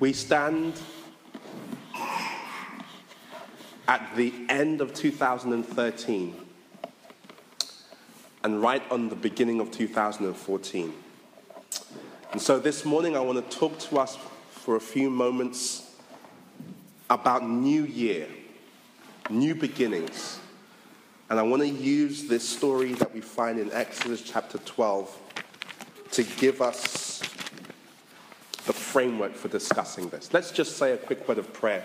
We stand at the end of 2013 and right on the beginning of 2014. And so this morning I want to talk to us for a few moments about new year, new beginnings. And I want to use this story that we find in Exodus chapter 12 to give us the framework for discussing this. Let's just say a quick word of prayer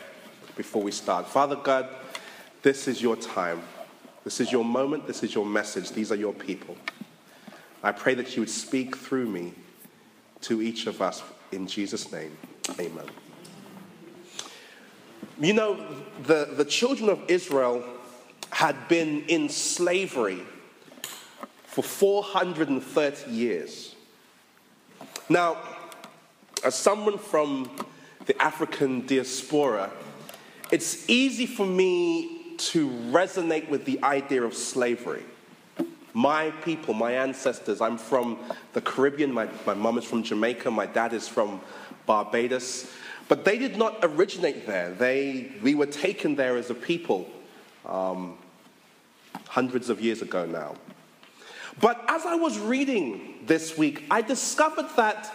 before we start. Father God, this is your time. This is your moment. This is your message. These are your people. I pray that you would speak through me to each of us in Jesus' name. Amen. You know, the, the children of Israel had been in slavery for 430 years. Now, as someone from the African diaspora, it's easy for me to resonate with the idea of slavery. My people, my ancestors, I'm from the Caribbean, my, my mom is from Jamaica, my dad is from Barbados, but they did not originate there. They, we were taken there as a people um, hundreds of years ago now. But as I was reading this week, I discovered that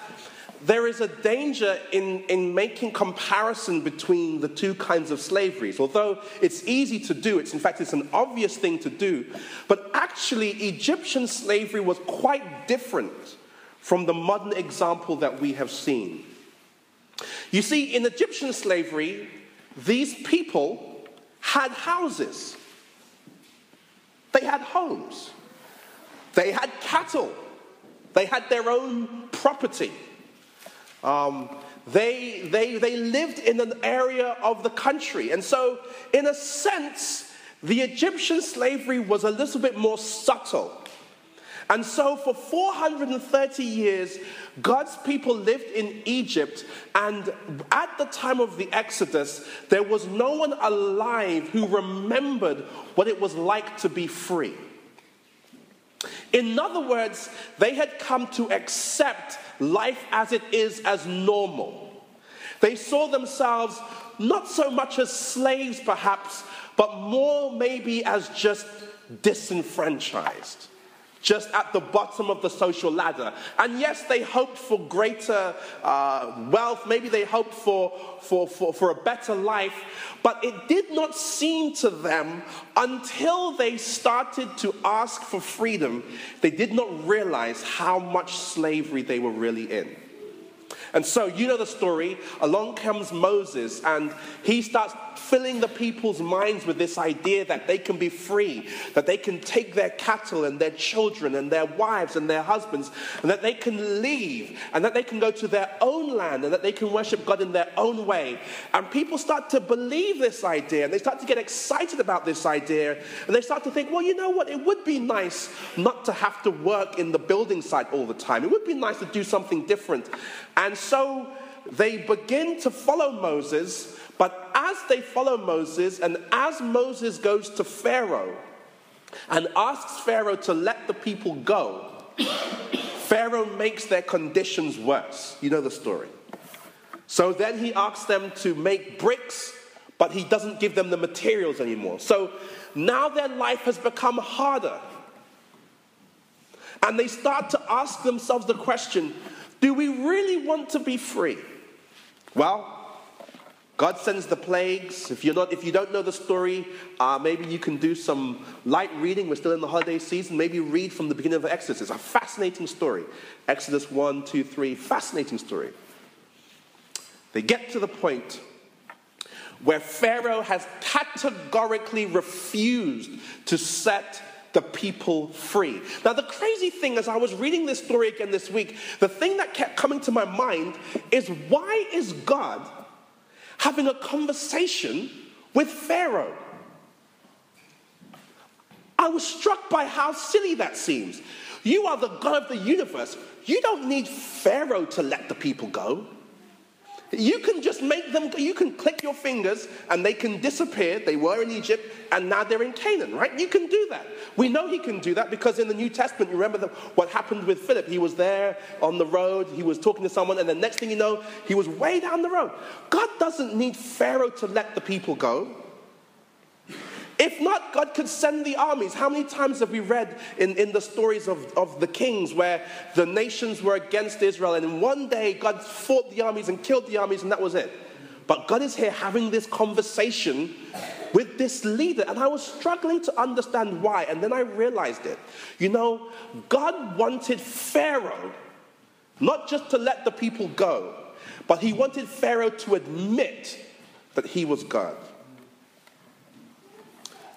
there is a danger in, in making comparison between the two kinds of slaveries. Although it's easy to do, it's in fact it's an obvious thing to do, but actually Egyptian slavery was quite different from the modern example that we have seen. You see, in Egyptian slavery, these people had houses. They had homes. They had cattle. They had their own property. Um, they, they, they lived in an area of the country. And so, in a sense, the Egyptian slavery was a little bit more subtle. And so, for 430 years, God's people lived in Egypt, and at the time of the Exodus, there was no one alive who remembered what it was like to be free. In other words, they had come to accept life as it is as normal. They saw themselves not so much as slaves, perhaps, but more maybe as just disenfranchised just at the bottom of the social ladder. And yes, they hoped for greater uh, wealth, maybe they hoped for, for, for, for a better life, but it did not seem to them until they started to ask for freedom, they did not realize how much slavery they were really in. And so, you know the story. Along comes Moses, and he starts filling the people's minds with this idea that they can be free, that they can take their cattle and their children and their wives and their husbands, and that they can leave, and that they can go to their own land, and that they can worship God in their own way. And people start to believe this idea, and they start to get excited about this idea, and they start to think, well, you know what? It would be nice not to have to work in the building site all the time. It would be nice to do something different. And so they begin to follow Moses as they follow Moses, and as Moses goes to Pharaoh and asks Pharaoh to let the people go, Pharaoh makes their conditions worse. You know the story. So then he asks them to make bricks, but he doesn't give them the materials anymore. So now their life has become harder. And they start to ask themselves the question do we really want to be free? Well, God sends the plagues. If, you're not, if you don't know the story, uh, maybe you can do some light reading. We're still in the holiday season. Maybe read from the beginning of Exodus. It's a fascinating story. Exodus 1, 2, 3, fascinating story. They get to the point where Pharaoh has categorically refused to set the people free. Now, the crazy thing as I was reading this story again this week, the thing that kept coming to my mind is why is God having a conversation with Pharaoh. I was struck by how silly that seems. You are the God of the universe. You don't need Pharaoh to let the people go. You can just make them, you can click your fingers and they can disappear. They were in Egypt and now they're in Canaan, right? You can do that. We know he can do that because in the New Testament, you remember the, what happened with Philip. He was there on the road, he was talking to someone, and the next thing you know, he was way down the road. God doesn't need Pharaoh to let the people go. If not, God could send the armies. How many times have we read in, in the stories of, of the kings where the nations were against Israel and in one day God fought the armies and killed the armies and that was it? But God is here having this conversation with this leader, and I was struggling to understand why. And then I realized it. You know, God wanted Pharaoh not just to let the people go, but he wanted Pharaoh to admit that he was God.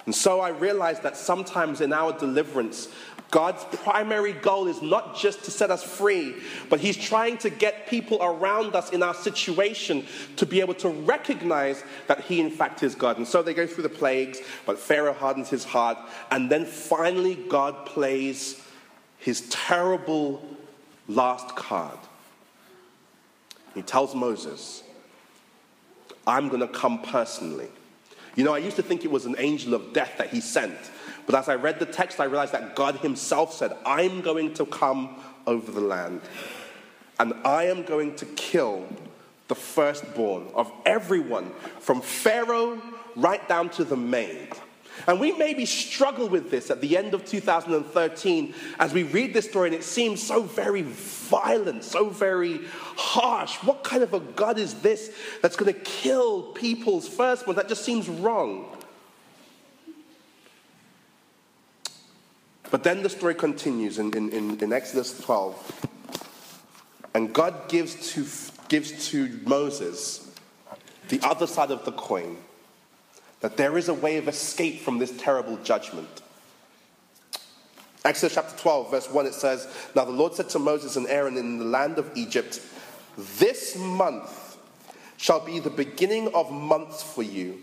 And so I realized that sometimes in our deliverance, God's primary goal is not just to set us free, but He's trying to get people around us in our situation to be able to recognize that He, in fact, is God. And so they go through the plagues, but Pharaoh hardens his heart. And then finally, God plays his terrible last card. He tells Moses, I'm going to come personally. You know, I used to think it was an angel of death that he sent. But as I read the text, I realized that God himself said, I'm going to come over the land. And I am going to kill the firstborn of everyone, from Pharaoh right down to the maid. And we maybe struggle with this at the end of 2013 as we read this story and it seems so very violent, so very harsh. What kind of a God is this that's going to kill people's firstborn? That just seems wrong. But then the story continues in, in, in, Exodus 12. And God gives to, gives to Moses the other side of the coin that there is a way of escape from this terrible judgment. Exodus chapter 12, verse 1, it says, Now the Lord said to Moses and Aaron in the land of Egypt, This month shall be the beginning of months for you.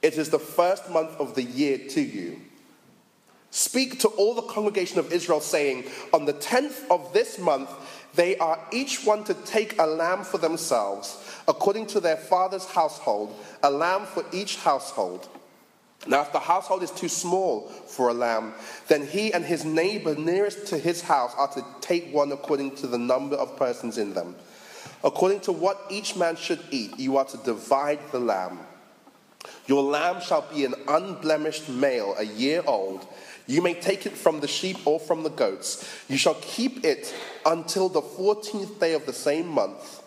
It is the first month of the year to you. Speak to all the congregation of Israel, saying, On the tenth of this month, they are each one to take a lamb for themselves, according to their father's household, a lamb for each household. Now, if the household is too small for a lamb, then he and his neighbor nearest to his house are to take one according to the number of persons in them. According to what each man should eat, you are to divide the lamb. Your lamb shall be an unblemished male, a year old you may take it from the sheep or from the goats. You shall keep it until the fourteenth day of the same month.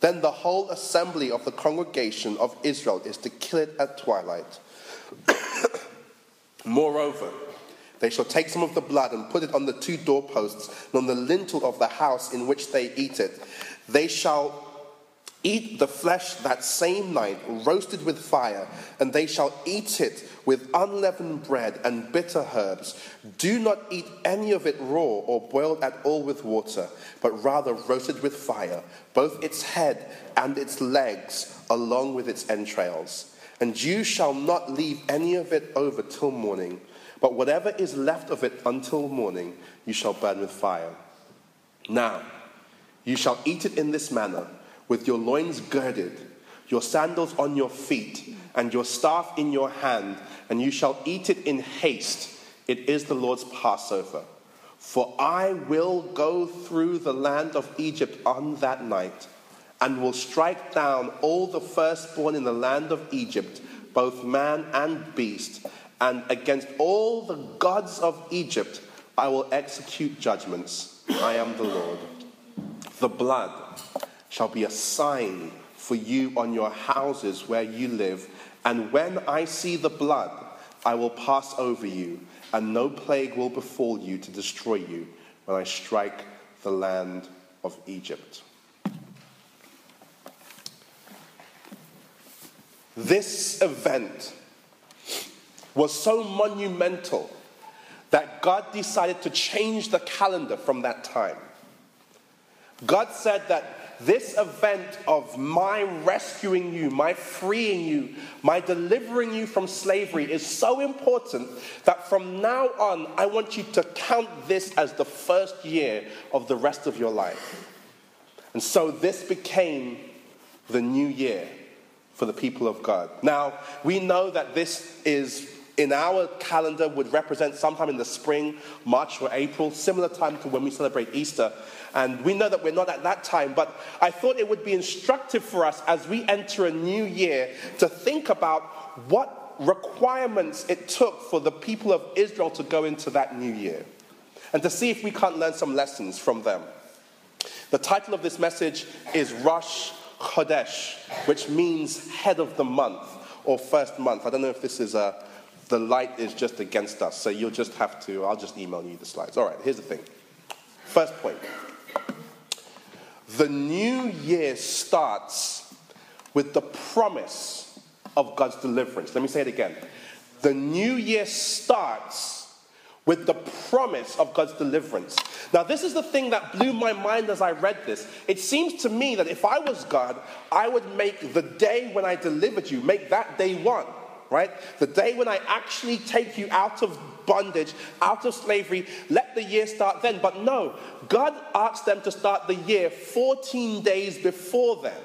Then the whole assembly of the congregation of Israel is to kill it at twilight. Moreover, they shall take some of the blood and put it on the two doorposts and on the lintel of the house in which they eat it. They shall Eat the flesh that same night, roasted with fire, and they shall eat it with unleavened bread and bitter herbs. Do not eat any of it raw or boiled at all with water, but rather roasted with fire, both its head and its legs, along with its entrails. And you shall not leave any of it over till morning, but whatever is left of it until morning, you shall burn with fire. Now, you shall eat it in this manner with your loins girded, your sandals on your feet, and your staff in your hand, and you shall eat it in haste. It is the Lord's Passover. For I will go through the land of Egypt on that night, and will strike down all the firstborn in the land of Egypt, both man and beast, and against all the gods of Egypt I will execute judgments. I am the Lord. The blood shall be a sign for you on your houses where you live. And when I see the blood, I will pass over you, and no plague will befall you to destroy you when I strike the land of Egypt. This event was so monumental that God decided to change the calendar from that time. God said that this event of my rescuing you, my freeing you, my delivering you from slavery is so important that from now on, I want you to count this as the first year of the rest of your life. And so this became the new year for the people of God. Now, we know that this is in our calendar would represent sometime in the spring, March or April, similar time to when we celebrate Easter. And we know that we're not at that time, but I thought it would be instructive for us as we enter a new year to think about what requirements it took for the people of Israel to go into that new year and to see if we can't learn some lessons from them. The title of this message is Rosh Chodesh, which means head of the month or first month. I don't know if this is a, the light is just against us, so you'll just have to, I'll just email you the slides. All right, here's the thing. First point the new year starts with the promise of God's deliverance. Let me say it again. The new year starts with the promise of God's deliverance. Now, this is the thing that blew my mind as I read this. It seems to me that if I was God, I would make the day when I delivered you, make that day one, right? The day when I actually take you out of bondage, out of slavery, let the year start then. But no, God asked them to start the year 14 days before then.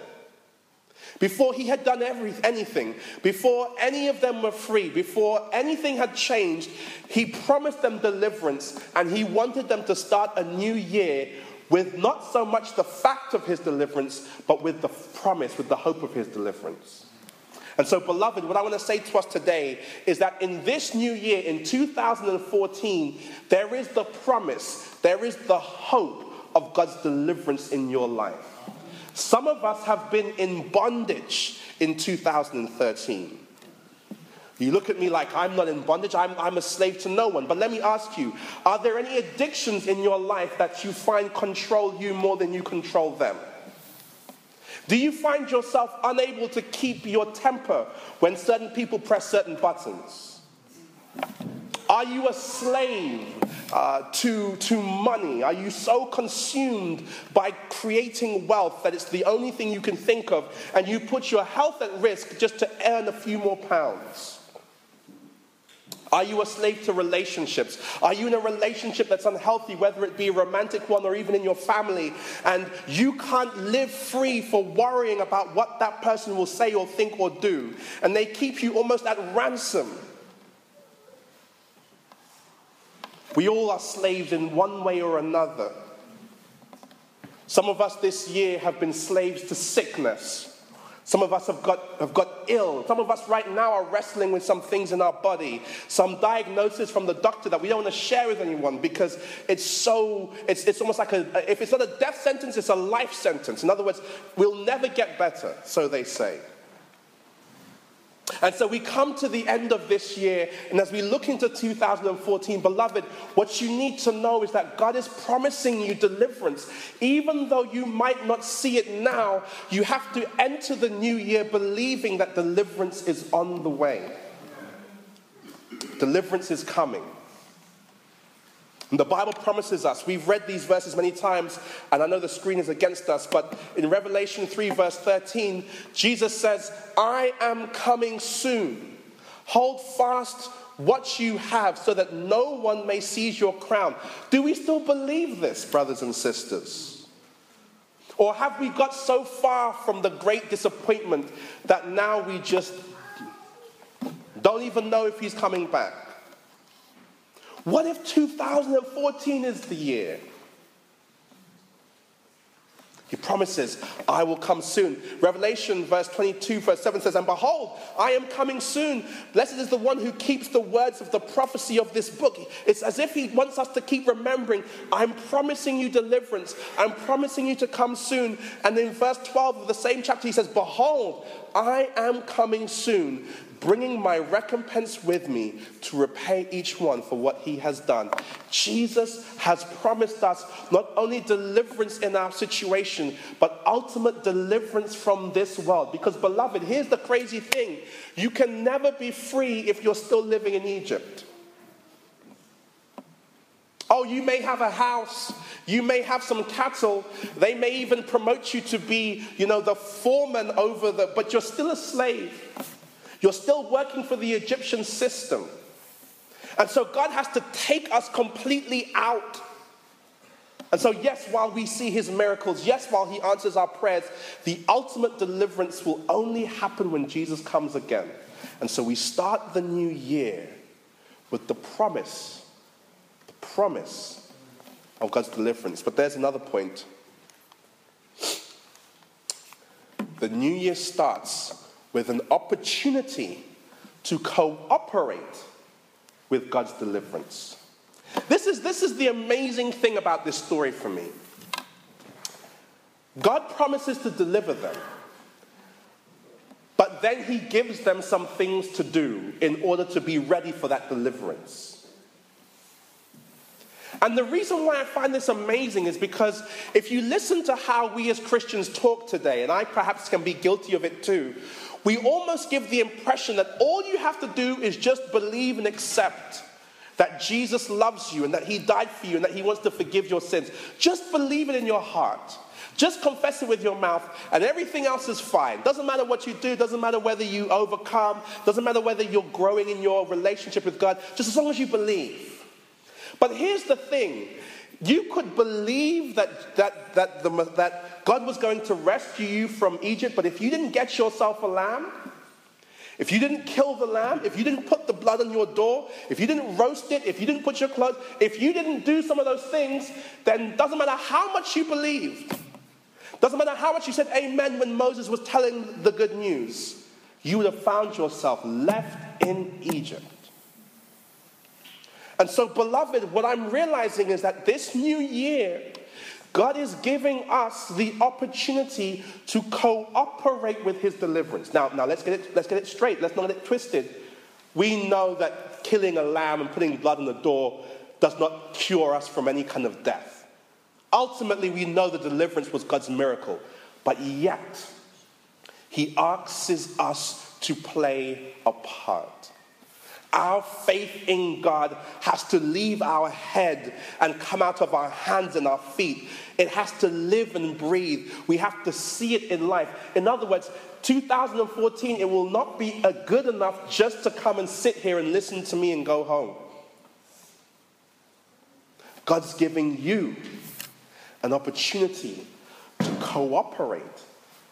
Before he had done every, anything, before any of them were free, before anything had changed, he promised them deliverance and he wanted them to start a new year with not so much the fact of his deliverance, but with the promise, with the hope of his deliverance. And so, beloved, what I want to say to us today is that in this new year, in 2014, there is the promise, there is the hope of God's deliverance in your life. Some of us have been in bondage in 2013. You look at me like I'm not in bondage, I'm, I'm a slave to no one. But let me ask you are there any addictions in your life that you find control you more than you control them? Do you find yourself unable to keep your temper when certain people press certain buttons? Are you a slave uh, to, to money? Are you so consumed by creating wealth that it's the only thing you can think of and you put your health at risk just to earn a few more pounds? Are you a slave to relationships? Are you in a relationship that's unhealthy, whether it be a romantic one or even in your family, and you can't live free for worrying about what that person will say or think or do, and they keep you almost at ransom? We all are slaves in one way or another. Some of us this year have been slaves to sickness. Some of us have got, have got ill. Some of us right now are wrestling with some things in our body, some diagnosis from the doctor that we don't want to share with anyone because it's so, it's, it's almost like a, if it's not a death sentence, it's a life sentence. In other words, we'll never get better, so they say. And so we come to the end of this year, and as we look into 2014, beloved, what you need to know is that God is promising you deliverance. Even though you might not see it now, you have to enter the new year believing that deliverance is on the way. Deliverance is coming. And the Bible promises us, we've read these verses many times, and I know the screen is against us, but in Revelation 3, verse 13, Jesus says, I am coming soon. Hold fast what you have so that no one may seize your crown. Do we still believe this, brothers and sisters? Or have we got so far from the great disappointment that now we just don't even know if he's coming back? What if 2014 is the year? He promises, I will come soon. Revelation, verse 22, verse 7 says, And behold, I am coming soon. Blessed is the one who keeps the words of the prophecy of this book. It's as if he wants us to keep remembering, I'm promising you deliverance. I'm promising you to come soon. And in verse 12 of the same chapter, he says, Behold, I am coming soon bringing my recompense with me to repay each one for what he has done. Jesus has promised us not only deliverance in our situation, but ultimate deliverance from this world. Because, beloved, here's the crazy thing you can never be free if you're still living in Egypt. Oh, you may have a house, you may have some cattle, they may even promote you to be, you know, the foreman over the, but you're still a slave. You're still working for the Egyptian system. And so God has to take us completely out And so, yes, while we see his miracles, yes, while he answers our prayers, the ultimate deliverance will only happen when Jesus comes again. And so we start the new year with the promise, the promise of God's deliverance. But there's another point. The new year starts with an opportunity to cooperate with God's deliverance. This is, this is the amazing thing about this story for me. God promises to deliver them, but then He gives them some things to do in order to be ready for that deliverance. And the reason why I find this amazing is because if you listen to how we as Christians talk today, and I perhaps can be guilty of it too, we almost give the impression that all you have to do is just believe and accept that Jesus loves you and that He died for you and that He wants to forgive your sins. Just believe it in your heart. Just confess it with your mouth, and everything else is fine. Doesn't matter what you do, doesn't matter whether you overcome, doesn't matter whether you're growing in your relationship with God, just as long as you believe. But here's the thing you could believe that, that, that, the, that God was going to rescue you from Egypt, but if you didn't get yourself a lamb, if you didn't kill the lamb, if you didn't put the blood on your door, if you didn't roast it, if you didn't put your clothes, if you didn't do some of those things, then doesn't matter how much you believed, doesn't matter how much you said amen when Moses was telling the good news, you would have found yourself left in Egypt. And so, beloved, what I'm realizing is that this new year, God is giving us the opportunity to cooperate with his deliverance. Now, now let's, get it, let's get it straight. Let's not get it twisted. We know that killing a lamb and putting blood on the door does not cure us from any kind of death. Ultimately, we know the deliverance was God's miracle. But yet, he asks us to play a part. Our faith in God has to leave our head and come out of our hands and our feet. It has to live and breathe. We have to see it in life. In other words, 2014, it will not be good enough just to come and sit here and listen to me and go home. God's giving you an opportunity to cooperate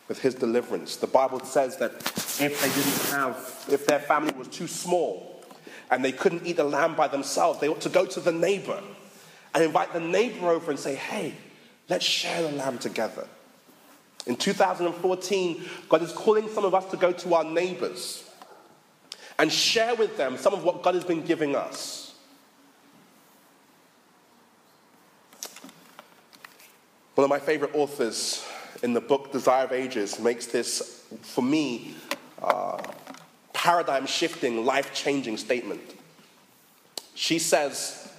with his deliverance. The Bible says that if they didn't have, if their family was too small, and they couldn't eat the lamb by themselves. They ought to go to the neighbor and invite the neighbor over and say, hey, let's share the lamb together. In 2014, God is calling some of us to go to our neighbors and share with them some of what God has been giving us. One of my favorite authors in the book Desire of Ages makes this, for me, uh, paradigm shifting, life changing statement. She says,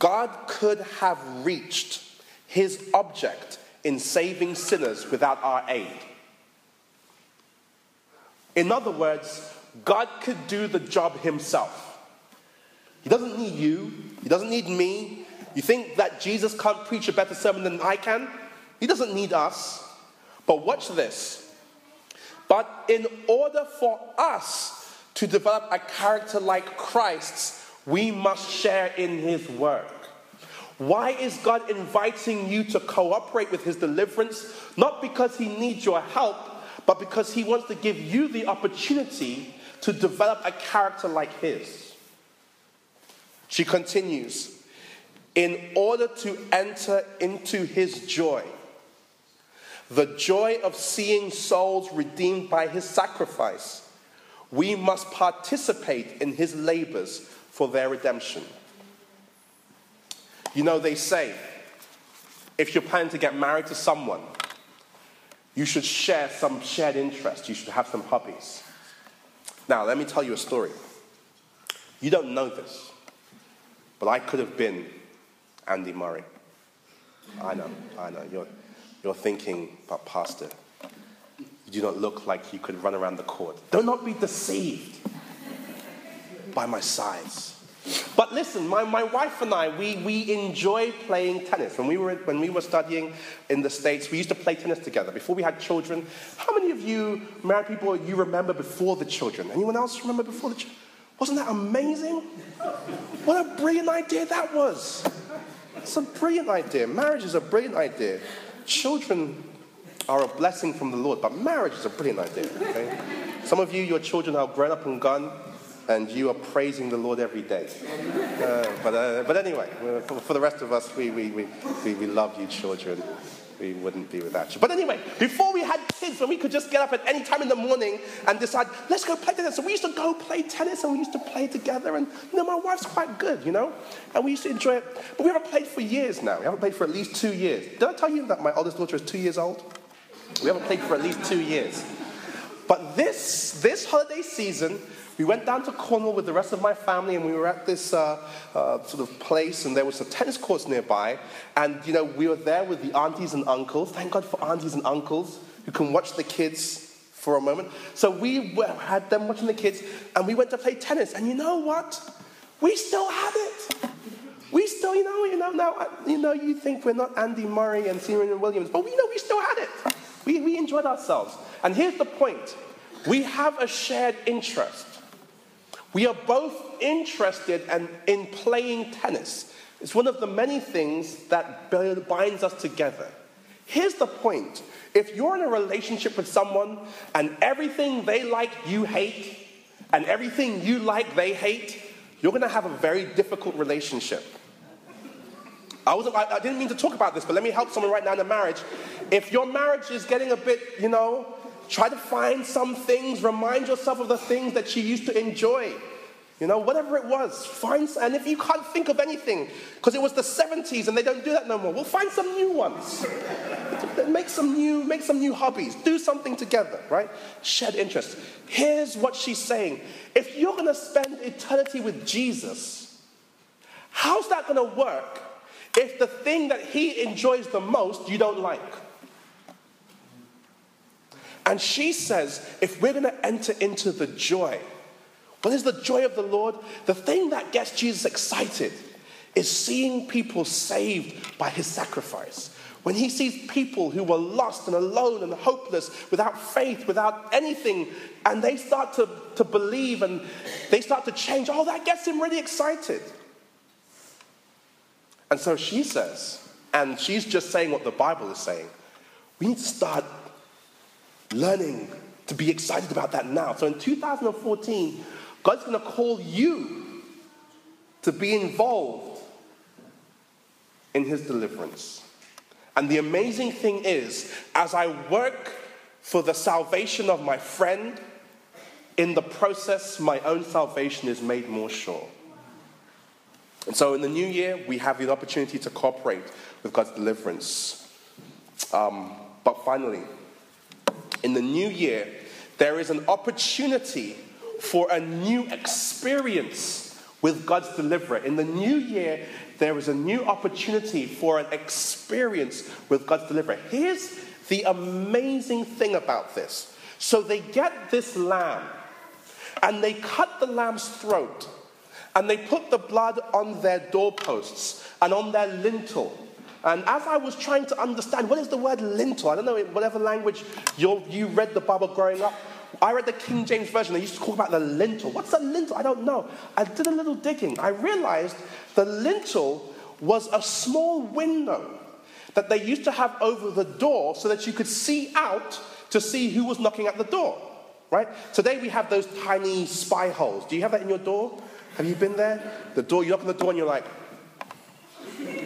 God could have reached his object in saving sinners without our aid. In other words, God could do the job himself. He doesn't need you, he doesn't need me. You think that Jesus can't preach a better sermon than I can? He doesn't need us. But watch this. But in order for us to develop a character like Christ's, we must share in his work. Why is God inviting you to cooperate with his deliverance? Not because he needs your help, but because he wants to give you the opportunity to develop a character like his. She continues, in order to enter into his joy, the joy of seeing souls redeemed by his sacrifice we must participate in his labors for their redemption. You know, they say if you're planning to get married to someone, you should share some shared interest, you should have some hobbies. Now, let me tell you a story. You don't know this, but I could have been Andy Murray. I know, I know. You're, you're thinking, but Pastor, you do not look like you could run around the court. Do not be deceived by my size. But listen, my, my wife and I, we, we enjoy playing tennis. When we, were, when we were studying in the States, we used to play tennis together before we had children. How many of you married people you remember before the children? Anyone else remember before the children? Wasn't that amazing? What a brilliant idea that was. It's a brilliant idea. Marriage is a brilliant idea. Children are a blessing from the Lord, but marriage is a brilliant idea. Okay? Some of you, your children are grown up and gone, and you are praising the Lord every day. Uh, but, uh, but anyway, uh, for, for, the rest of us, we, we, we, we, we love you, children we wouldn't be without you. But anyway, before we had kids, when we could just get up at any time in the morning and decide, let's go play tennis. So we used to go play tennis and we used to play together. And, you know, my wife's quite good, you know, and we used to enjoy it. But we haven't played for years now. We haven't played for at least two years. Did I tell you that my oldest daughter is two years old? We haven't played for at least two years. But this, this holiday season, we went down to Cornwall with the rest of my family, and we were at this uh, uh, sort of place, and there was a tennis courts nearby. And, you know, we were there with the aunties and uncles. Thank God for aunties and uncles who can watch the kids for a moment. So we had them watching the kids, and we went to play tennis. And you know what? We still had it. We still, you know, you know, now, you know, you think we're not Andy Murray and Serena Williams, but we know we still had it. We, we enjoyed ourselves. And here's the point we have a shared interest. We are both interested in, in playing tennis. It's one of the many things that binds us together. Here's the point if you're in a relationship with someone and everything they like you hate, and everything you like they hate, you're going to have a very difficult relationship. I, wasn't, I, I didn't mean to talk about this, but let me help someone right now in a marriage. If your marriage is getting a bit, you know, Try to find some things, remind yourself of the things that you used to enjoy. You know, whatever it was, find, and if you can't think of anything, because it was the 70s and they don't do that no more, well, find some new ones. make some new, make some new hobbies. Do something together, right? Shed interest. Here's what she's saying. If you're going to spend eternity with Jesus, how's that going to work if the thing that he enjoys the most you don't like? And she says, if we're going to enter into the joy, what is the joy of the Lord? The thing that gets Jesus excited is seeing people saved by his sacrifice. When he sees people who were lost and alone and hopeless, without faith, without anything, and they start to, to believe and they start to change, oh, that gets him really excited. And so she says, and she's just saying what the Bible is saying, we need to start learning to be excited about that now. So in 2014, God's going to call you to be involved in his deliverance. And the amazing thing is, as I work for the salvation of my friend, in the process, my own salvation is made more sure. And so in the new year, we have the opportunity to cooperate with God's deliverance. Um, but finally, in the new year, there is an opportunity for a new experience with God's deliverer. In the new year, there is a new opportunity for an experience with God's deliverer. Here's the amazing thing about this. So they get this lamb and they cut the lamb's throat and they put the blood on their doorposts and on their lintel and as I was trying to understand, what is the word lintel? I don't know, in whatever language you read the Bible growing up. I read the King James Version. They used to talk about the lintel. What's a lintel? I don't know. I did a little digging. I realized the lintel was a small window that they used to have over the door so that you could see out to see who was knocking at the door. Right? Today we have those tiny spy holes. Do you have that in your door? Have you been there? The door, you knock on the door and you're like,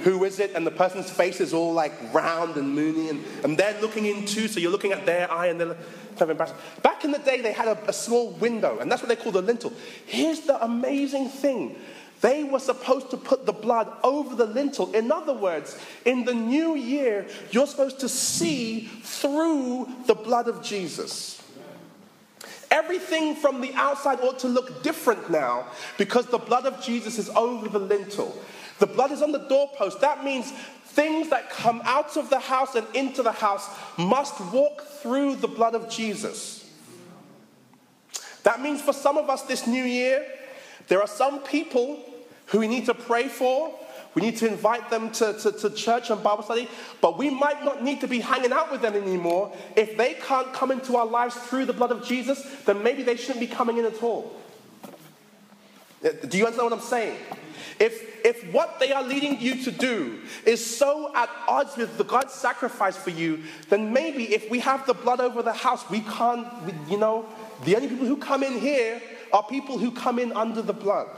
who is it? And the person's face is all like round and moony, and, and they're looking in too, so you're looking at their eye and they're kind of embarrassed. Back in the day, they had a, a small window, and that's what they call the lintel. Here's the amazing thing they were supposed to put the blood over the lintel. In other words, in the new year, you're supposed to see through the blood of Jesus. Everything from the outside ought to look different now because the blood of Jesus is over the lintel. The blood is on the doorpost. That means things that come out of the house and into the house must walk through the blood of Jesus. That means for some of us this new year, there are some people who we need to pray for. We need to invite them to, to, to, church and Bible study, but we might not need to be hanging out with them anymore. If they can't come into our lives through the blood of Jesus, then maybe they shouldn't be coming in at all. Do you understand what I'm saying? if, if what they are leading you to do is so at odds with the God's sacrifice for you, then maybe if we have the blood over the house, we can't, you know, the only people who come in here are people who come in under the blood.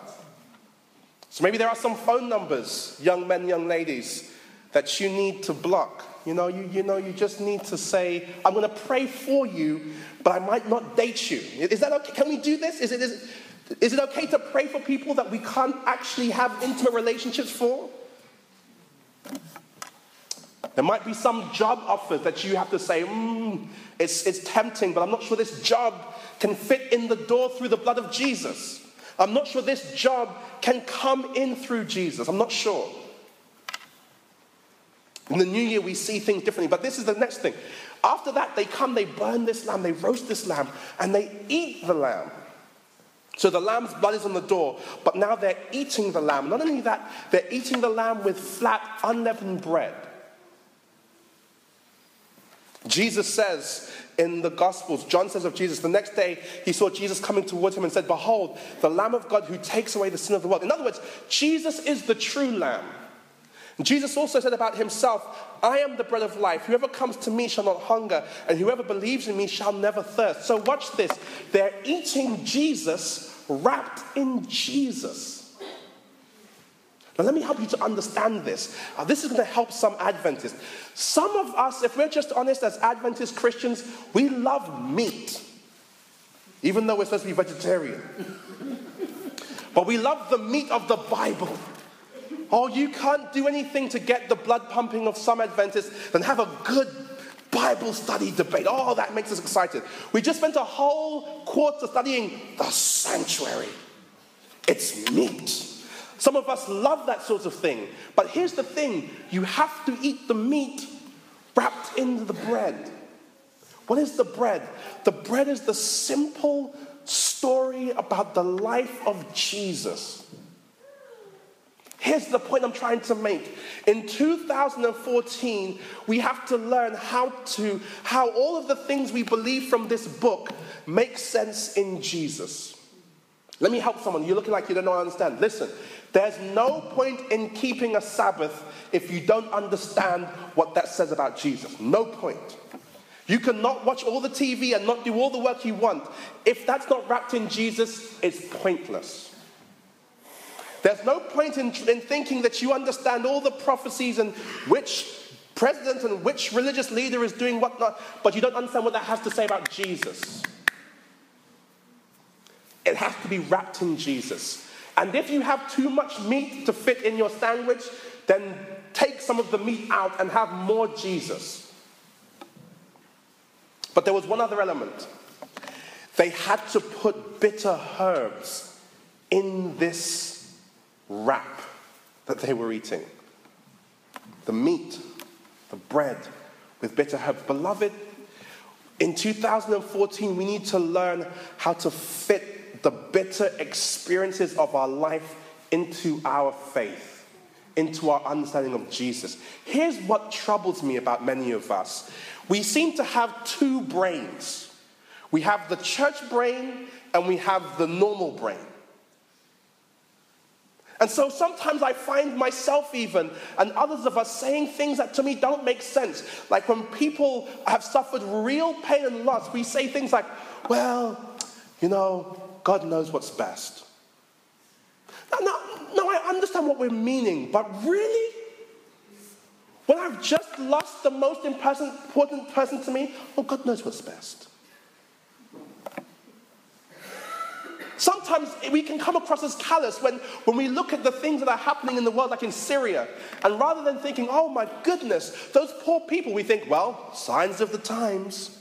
So maybe there are some phone numbers, young men, young ladies, that you need to block. You know, you, you know, you just need to say, I'm going to pray for you, but I might not date you. Is that okay? Can we do this? Is it, is, it, is it okay to pray for people that we can't actually have intimate relationships for? There might be some job offers that you have to say, mm, it's, it's tempting, but I'm not sure this job can fit in the door through the blood of Jesus. I'm not sure this job can come in through Jesus. I'm not sure. In the new year, we see things differently. But this is the next thing. After that, they come, they burn this lamb, they roast this lamb, and they eat the lamb. So the lamb's blood is on the door, but now they're eating the lamb. Not only that, they're eating the lamb with flat, unleavened bread. Jesus says in the Gospels, John says of Jesus, the next day he saw Jesus coming towards him and said, Behold, the Lamb of God who takes away the sin of the world. In other words, Jesus is the true Lamb. Jesus also said about himself, I am the bread of life. Whoever comes to me shall not hunger, and whoever believes in me shall never thirst. So, watch this. They're eating Jesus wrapped in Jesus. Now, let me help you to understand this. Uh, this is going to help some Adventists. Some of us, if we're just honest as Adventist Christians, we love meat, even though we're supposed to be vegetarian. but we love the meat of the Bible. Oh, you can't do anything to get the blood pumping of some Adventists, than have a good Bible study debate. Oh, that makes us excited. We just spent a whole quarter studying the sanctuary. It's meat. Some of us love that sort of thing. But here's the thing you have to eat the meat wrapped in the bread. What is the bread? The bread is the simple story about the life of Jesus. Here's the point I'm trying to make. In 2014, we have to learn how to how all of the things we believe from this book make sense in Jesus. Let me help someone. You're looking like you don't know I understand. Listen, there's no point in keeping a Sabbath if you don't understand what that says about Jesus. No point. You cannot watch all the TV and not do all the work you want. If that's not wrapped in Jesus, it's pointless. There's no point in, in thinking that you understand all the prophecies and which president and which religious leader is doing what not, but you don't understand what that has to say about Jesus. It has to be wrapped in Jesus. And if you have too much meat to fit in your sandwich, then take some of the meat out and have more Jesus. But there was one other element. They had to put bitter herbs in this wrap that they were eating. The meat, the bread with bitter herbs. Beloved, in 2014, we need to learn how to fit the bitter experiences of our life into our faith, into our understanding of Jesus. Here's what troubles me about many of us we seem to have two brains we have the church brain and we have the normal brain. And so sometimes I find myself, even, and others of us saying things that to me don't make sense. Like when people have suffered real pain and loss, we say things like, well, you know, God knows what's best. Now, now, now I understand what we're meaning, but really? When I've just lost the most important person to me, oh, God knows what's best. Sometimes we can come across as callous when, when we look at the things that are happening in the world, like in Syria. And rather than thinking, oh my goodness, those poor people, we think, well, signs of the times.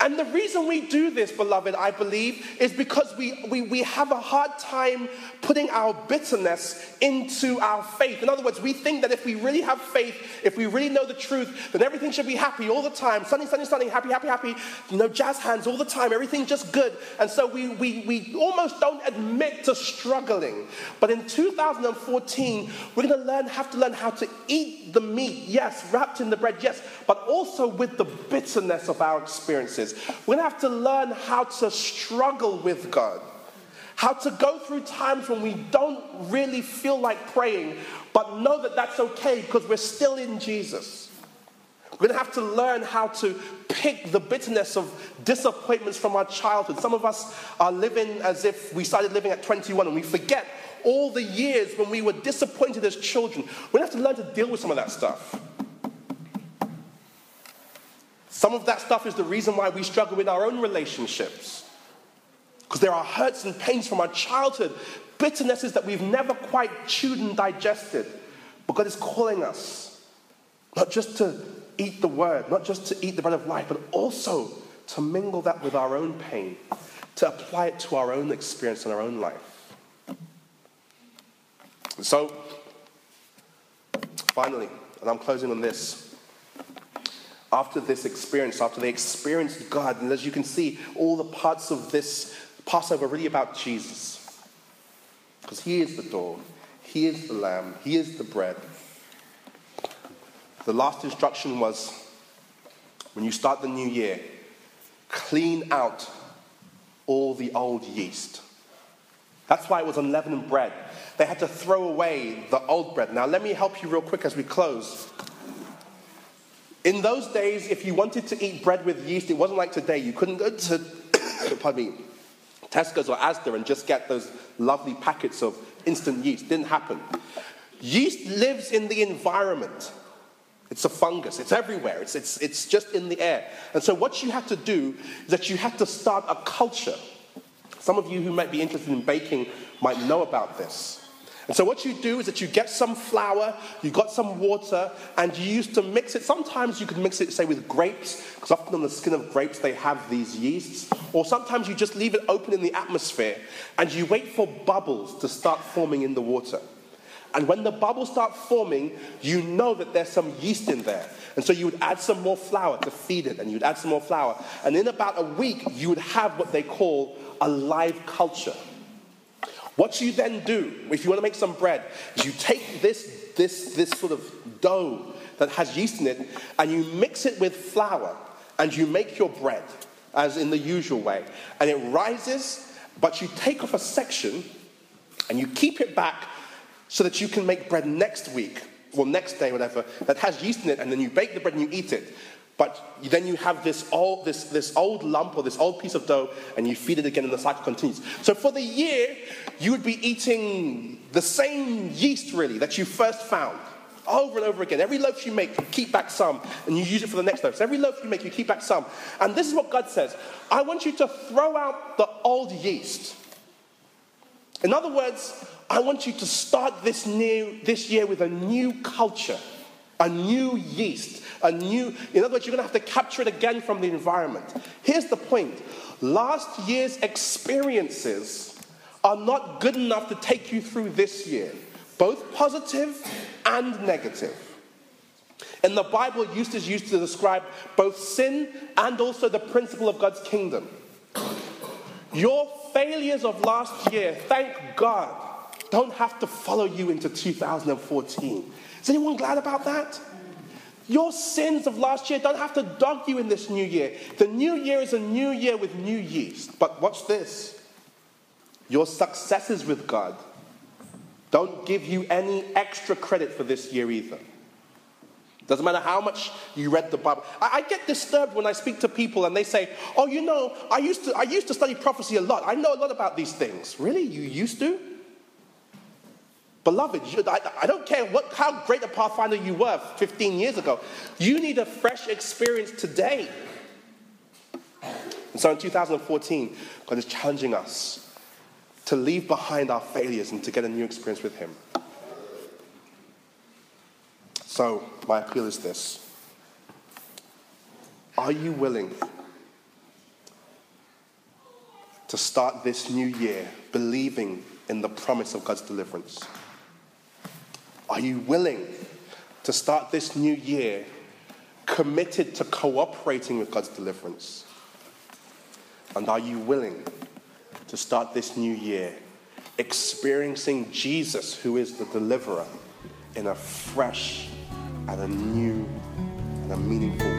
And the reason we do this, beloved, I believe, is because we, we, we have a hard time putting our bitterness into our faith. In other words, we think that if we really have faith, if we really know the truth, then everything should be happy all the time. Sunny, sunny, sunny, happy, happy, happy. You know, jazz hands all the time, everything's just good. And so we, we, we almost don't admit to struggling. But in 2014, we're going to learn, have to learn how to eat the meat, yes, wrapped in the bread, yes, but also with the bitterness of our experiences. We're going to have to learn how to struggle with God, How to go through times when we don't really feel like praying, but know that that's okay because we're still in Jesus. We're going to have to learn how to pick the bitterness of disappointments from our childhood. Some of us are living as if we started living at 21 and we forget all the years when we were disappointed as children. We're going to have to learn to deal with some of that stuff. Some of that stuff is the reason why we struggle with our own relationships. Because there are hurts and pains from our childhood, bitternesses that we've never quite chewed and digested. But God is calling us not just to eat the word, not just to eat the bread of life, but also to mingle that with our own pain, to apply it to our own experience and our own life. So, finally, and I'm closing on this after this experience, after they experienced God, and as you can see, all the parts of this Passover really about Jesus. Because He is the door, He is the lamb, He is the bread. The last instruction was when you start the new year, clean out all the old yeast. That's why it was unleavened bread. They had to throw away the old bread. Now, let me help you real quick as we close. In those days, if you wanted to eat bread with yeast, it wasn't like today. You couldn't go to, pardon me, Tesco's or Asda and just get those lovely packets of instant yeast. Didn't happen. Yeast lives in the environment. It's a fungus. It's everywhere. It's, it's, it's just in the air. And so what you had to do is that you had to start a culture. Some of you who might be interested in baking might know about this. And so what you do is that you get some flour, you got some water, and you used to mix it. Sometimes you could mix it, say, with grapes, because often on the skin of grapes they have these yeasts. Or sometimes you just leave it open in the atmosphere, and you wait for bubbles to start forming in the water. And when the bubbles start forming, you know that there's some yeast in there. And so you would add some more flour to feed it, and you'd add some more flour. And in about a week, you would have what they call a live culture. What you then do, if you want to make some bread, is you take this, this, this sort of dough that has yeast in it and you mix it with flour and you make your bread, as in the usual way. And it rises, but you take off a section and you keep it back so that you can make bread next week or next day, whatever, that has yeast in it, and then you bake the bread and you eat it. But then you have this old, this, this old lump or this old piece of dough, and you feed it again, and the cycle continues. So for the year, you would be eating the same yeast, really, that you first found over and over again. Every loaf you make, you keep back some, and you use it for the next loaf. So every loaf you make, you keep back some. And this is what God says I want you to throw out the old yeast. In other words, I want you to start this new this year with a new culture a new yeast, a new, in other words, you're going to have to capture it again from the environment. Here's the point last year's experiences are not good enough to take you through this year, both positive and negative. In the Bible, use is used to describe both sin and also the principle of God's kingdom. Your failures of last year, thank God, don't have to follow you into 2014. Is anyone glad about that? Your sins of last year don't have to dog you in this new year. The new year is a new year with new yeast. But watch this your successes with God don't give you any extra credit for this year either. Doesn't matter how much you read the Bible. I, I, get disturbed when I speak to people and they say, "Oh, you know, I used to I used to study prophecy a lot. I know a lot about these things." Really, you used to? Beloved, I, I don't care what, how great a pathfinder you were 15 years ago. You need a fresh experience today. And so in 2014, God is challenging us to leave behind our failures and to get a new experience with Him. So, my appeal is this Are you willing to start this new year believing in the promise of God's deliverance? Are you willing to start this new year committed to cooperating with God's deliverance? And are you willing to start this new year experiencing Jesus, who is the deliverer, in a fresh and a new and a meaningful way?